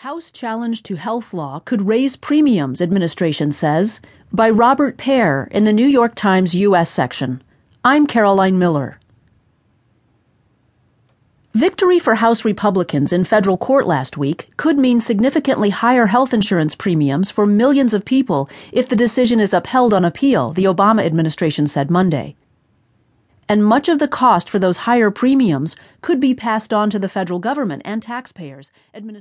House challenge to health law could raise premiums, administration says, by Robert Pear in the New York Times U.S. section. I'm Caroline Miller. Victory for House Republicans in federal court last week could mean significantly higher health insurance premiums for millions of people if the decision is upheld on appeal, the Obama administration said Monday. And much of the cost for those higher premiums could be passed on to the federal government and taxpayers. Administ-